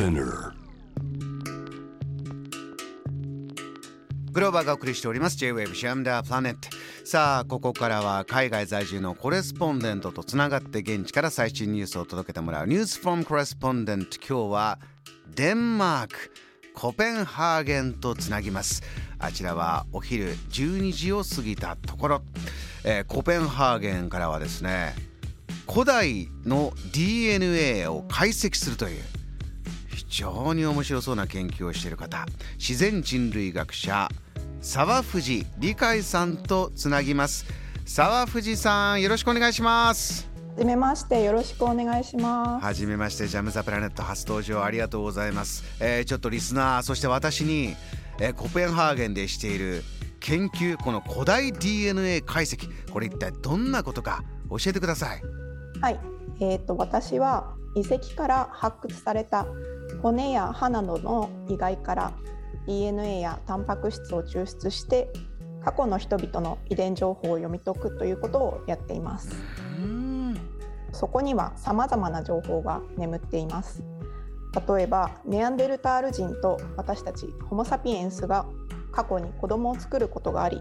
Spinner グローバーがお送りしております。J-Wave シャムダープラネットさあここからは海外在住のコレスポンデントとつながって現地から最新ニュースを届けてもらうニュースフォームコレスポンデント。今日はデンマークコペンハーゲンとつなぎます。あちらはお昼12時を過ぎたところ、えー、コペンハーゲンからはですね古代の DNA を解析するという常に面白そうな研究をしている方自然人類学者沢藤理解さんとつなぎます。沢藤さんよろしくお願いします。はじめましてよろしくお願いします。はじめましてジャムザプラネット初登場ありがとうございます、えー、ちょっとリスナーそして私に、えー、コペンハーゲンでしている研究この古代 DNA 解析これ一体どんなことか教えてください。はい、えーと、と私は遺跡から発掘された骨や歯などの意外から DNA やタンパク質を抽出して過去の人々の遺伝情報を読み解くということをやっています。そこには様々な情報が眠っています。例えばネアンデルタール人と私たちホモ・サピエンスが過去に子供を作ることがあり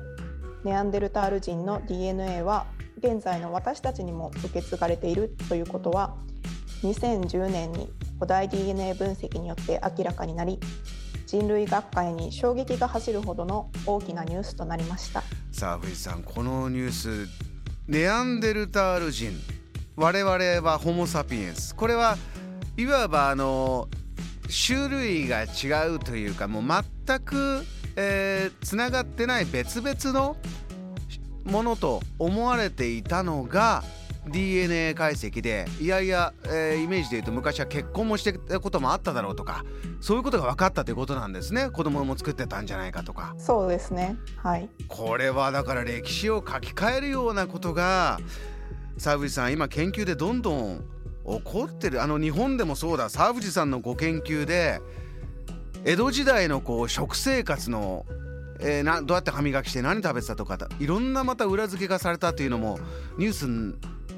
ネアンデルタール人の DNA は現在の私たちにも受け継がれているということは2010年に古代 DNA 分析によって明らかになり人類学会に衝撃が走るほどの大きなニュースとなりました。さあ藤さんこのニュースネアンデルタール人。我々はホモ・サピエンス。これはいわばあの種類が違うというかもう全くえー、つながってない別々のものと思われていたのが DNA 解析でいやいや、えー、イメージで言うと昔は結婚もしてたこともあっただろうとかそういうことが分かったということなんですね。子供も作ってたんじゃないかとか。そうですね。はい。これはだから歴史を書き換えるようなことが沢口さん今研究でどんどん起こってる。あの日本でもそうだ。沢口さんのご研究で江戸時代のこう食生活のえー、などうやって歯磨きして何食べてたとかいろんなまた裏付けがされたというのもニュースに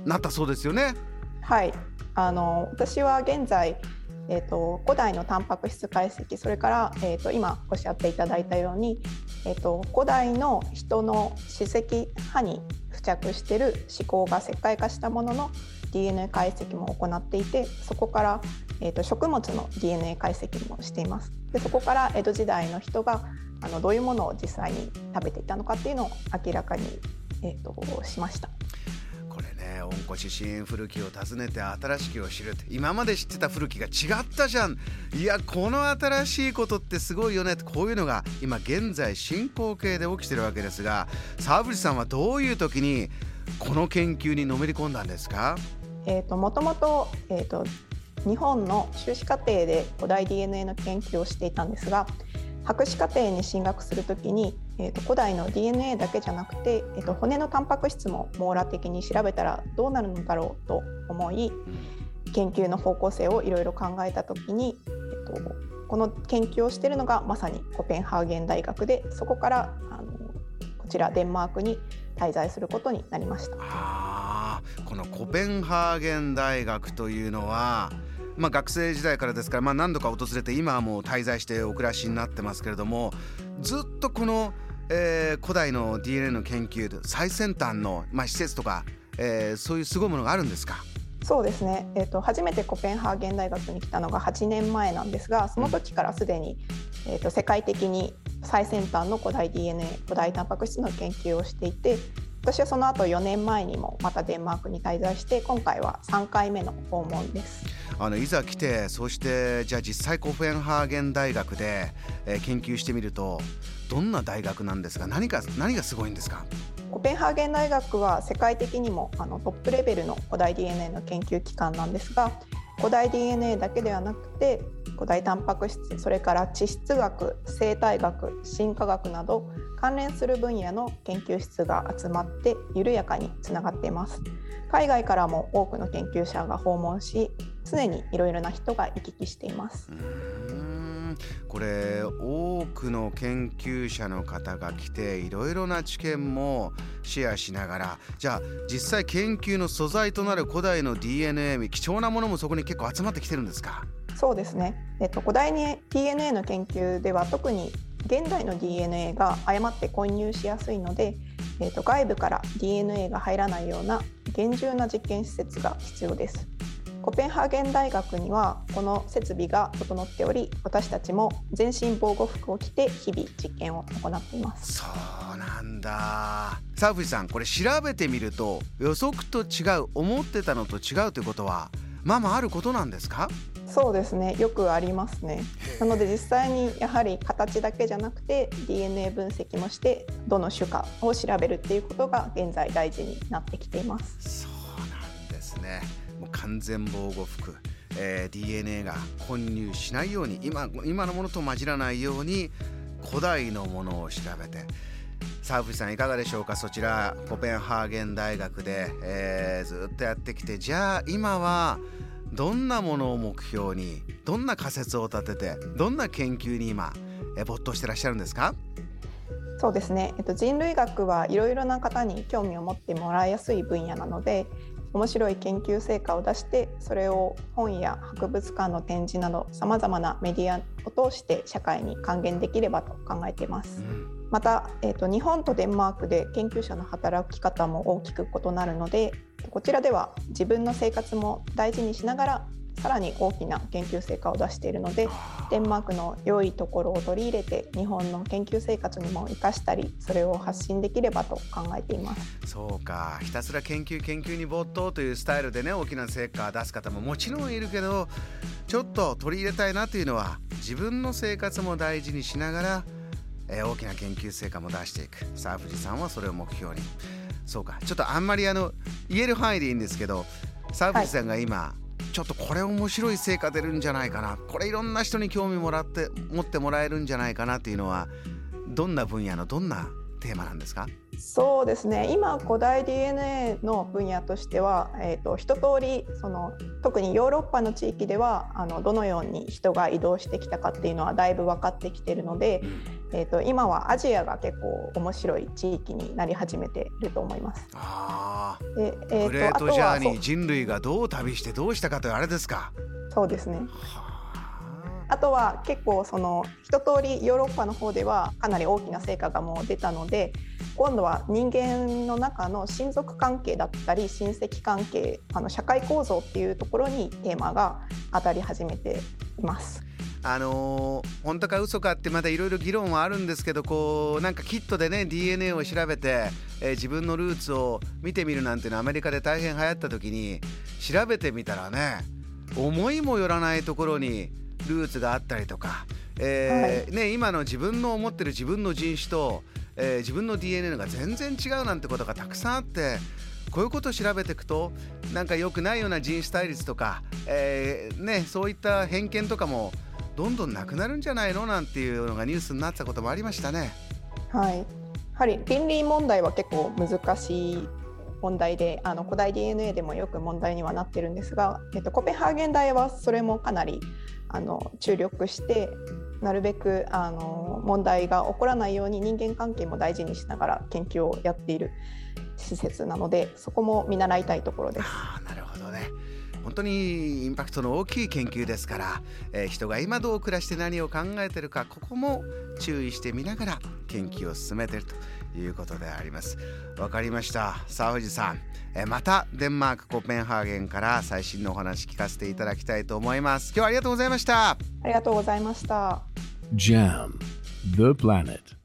なったそうですよね。はいあの私は現在、えーと、古代のタンパク質解析それから、えーと、今おっしゃっていただいたように、えーと、古代の人の歯石歯に付着してる歯垢が石灰化したものの DNA 解析も行っていてそこから、えー、と食物の DNA 解析もしています。でそこから江戸時代の人があのどういうものを実際に食べていたのかっていうのを明らかに、えーと、しました。温故知新古きを訪ねて新しきを知るって今まで知ってた古きが違ったじゃん。いやこの新しいことってすごいよね。こういうのが今現在進行形で起きてるわけですが沢口さんはどういう時にこの研究にのめり込んだんですか？えーと、もともと,、えーと日本の修士課程で古代 DNA の研究をしていたんですが博士課程に進学するときに、えーと、古代の DNA だけじゃなくて、えーと、骨のタンパク質も網羅的に調べたらどうなるのだろうと思い研究の方向性をいろいろ考えたときに、えーと、この研究をしているのがまさにコペンハーゲン大学でそこからあのこちらデンマークに滞在することになりました。このコペンハーゲン大学というのはまあ、学生時代からですから、まあ、何度か訪れて今はもう滞在してお暮らしになってますけれどもずっとこの、えー、古代の DNA の研究最先端の、まあ、施設とか、えー、そういうすごいものがあるんですか？そうですね、えーと、初めてコペンハーゲン大学に来たのが8年前なんですがその時からすでに、えーと世界的に最先端の古代 DNA 古代タンパク質の研究をしていて私はその後4年前にもまたデンマークに滞在して今回は3回目の訪問です。あのいざ来てそしてじゃあ実際コフェンハーゲン大学で、えー、研究してみるとどんな大学なんですか？何か何がすごいんですか？コペンハーゲン大学は世界的にもあのトップレベルの古代 DNA の研究機関なんですが古代 DNA だけではなくて古代タンパク質それから地質学生態学進化学など関連する分野の研究室が集まって緩やかにつながっています。海外からも多くの研究者が訪問し常にいろいろな人が行き来しています。これ多くの研究者の方が来ていろいろな知見もシェアしながら。じゃあ実際研究の素材となる古代の DNA 貴重なものもそこに結構集まってきてるんですか？そうですね、えっと、古代に DNA の研究では特に現代の DNA が誤って混入しやすいので、えっと、外部から DNA が入らないような厳重な実験施設が必要です。コペンハーゲン大学にはこの設備が整っており私たちも全身防護服を着て日々実験を行っています。そうなんだ。さあ藤さんこれ調べてみると予測と違う思ってたのと違うということはまあまああることなんですか？そうですねよくありますね。なので実際にやはり形だけじゃなくて DNA 分析もしてどの種かを調べるっていうことが現在大事になってきていますですね。もう完全防護服。えー、DNA が混入しないように今今のものと混じらないように古代のものを調べて。さあ藤さんいかがでしょうか？そちらコペンハーゲン大学で、えー、ずっとやってきて。じゃあ今はどんなものを目標にどんな仮説を立ててどんな研究に今え没頭してらっしゃるんですか？そうですね、えっと、人類学はいろいろな方に興味を持ってもらいやすい分野なので面白い研究成果を出してそれを本や博物館の展示などさまざまなメディアを通して社会に還元できればと考えています。また、えーと、日本とデンマークで研究者の働き方も大きく異なるのでこちらでは自分の生活も大事にしながらさらに大きな研究成果を出しているのでデンマークの良いところを取り入れて日本の研究生活にも生かしたりそれを発信できればと考えています。そうか。ひたすら研究研究に没頭というスタイルでね大きな成果を出す方ももちろんいるけどちょっと取り入れたいなというのは自分の生活も大事にしながら、えー、大きな研究成果も出していく。さあ藤さんはそれを目標に。そうか。ちょっとあんまりあの言える範囲でいいんですけどさあ藤さんが今、はいちょっとこれ面白い成果出るんじゃないかな。これいろんな人に興味もらって持ってもらえるんじゃないかなっていうのはどんな分野のどんなテーマなんですか？そうですね。今古代 DNA の分野としては、えーと、一通りその特にヨーロッパの地域ではあのどのように人が移動してきたかっていうのはだいぶ分かってきてるので、えーと、今はアジアが結構面白い地域になり始めていると思います。あでえーと、グレートジャーニー人類がどう旅してどうしたかというあれですか？そうですね。あとは結構その一通りヨーロッパの方ではかなり大きな成果がもう出たので今度は人間の中の親族関係だったり親戚関係あの社会構造っていうところにテーマが当たり始めています。あのー、本当か嘘かってまだいろいろ議論はあるんですけどこうなんかキットでね DNA を調べて、えー、自分のルーツを見てみるなんていうのはアメリカで大変流行った時に調べてみたらね思いもよらないところにルーツがあったりとか、えー、はい、ね、今の自分の思ってる自分の人種と、えー、自分の DNA が全然違うなんてことがたくさんあってこういうことを調べていくとなんか良くないような人種対立とか、えー、ね、そういった偏見とかもどんどんなくなるんじゃないのなんていうのがニュースになったこともありましたね。はいやはり倫理問題は結構難しい問題であの古代 DNA でもよく問題にはなってるんですが、えっと、コペンハーゲン大はそれもかなりあの注力してなるべくあの問題が起こらないように人間関係も大事にしながら研究をやっている施設なのでそこも見習いたいところです。あなるほどね本当にインパクトの大きい研究ですから、えー、人が今どう暮らして何を考えてるかここも注意してみながら研究を進めているということであります。わかりました。さあ藤さん、えー、またデンマークコペンハーゲンから最新のお話聞かせていただきたいと思います。今日はありがとうございました。ありがとうございました。JAM The Planet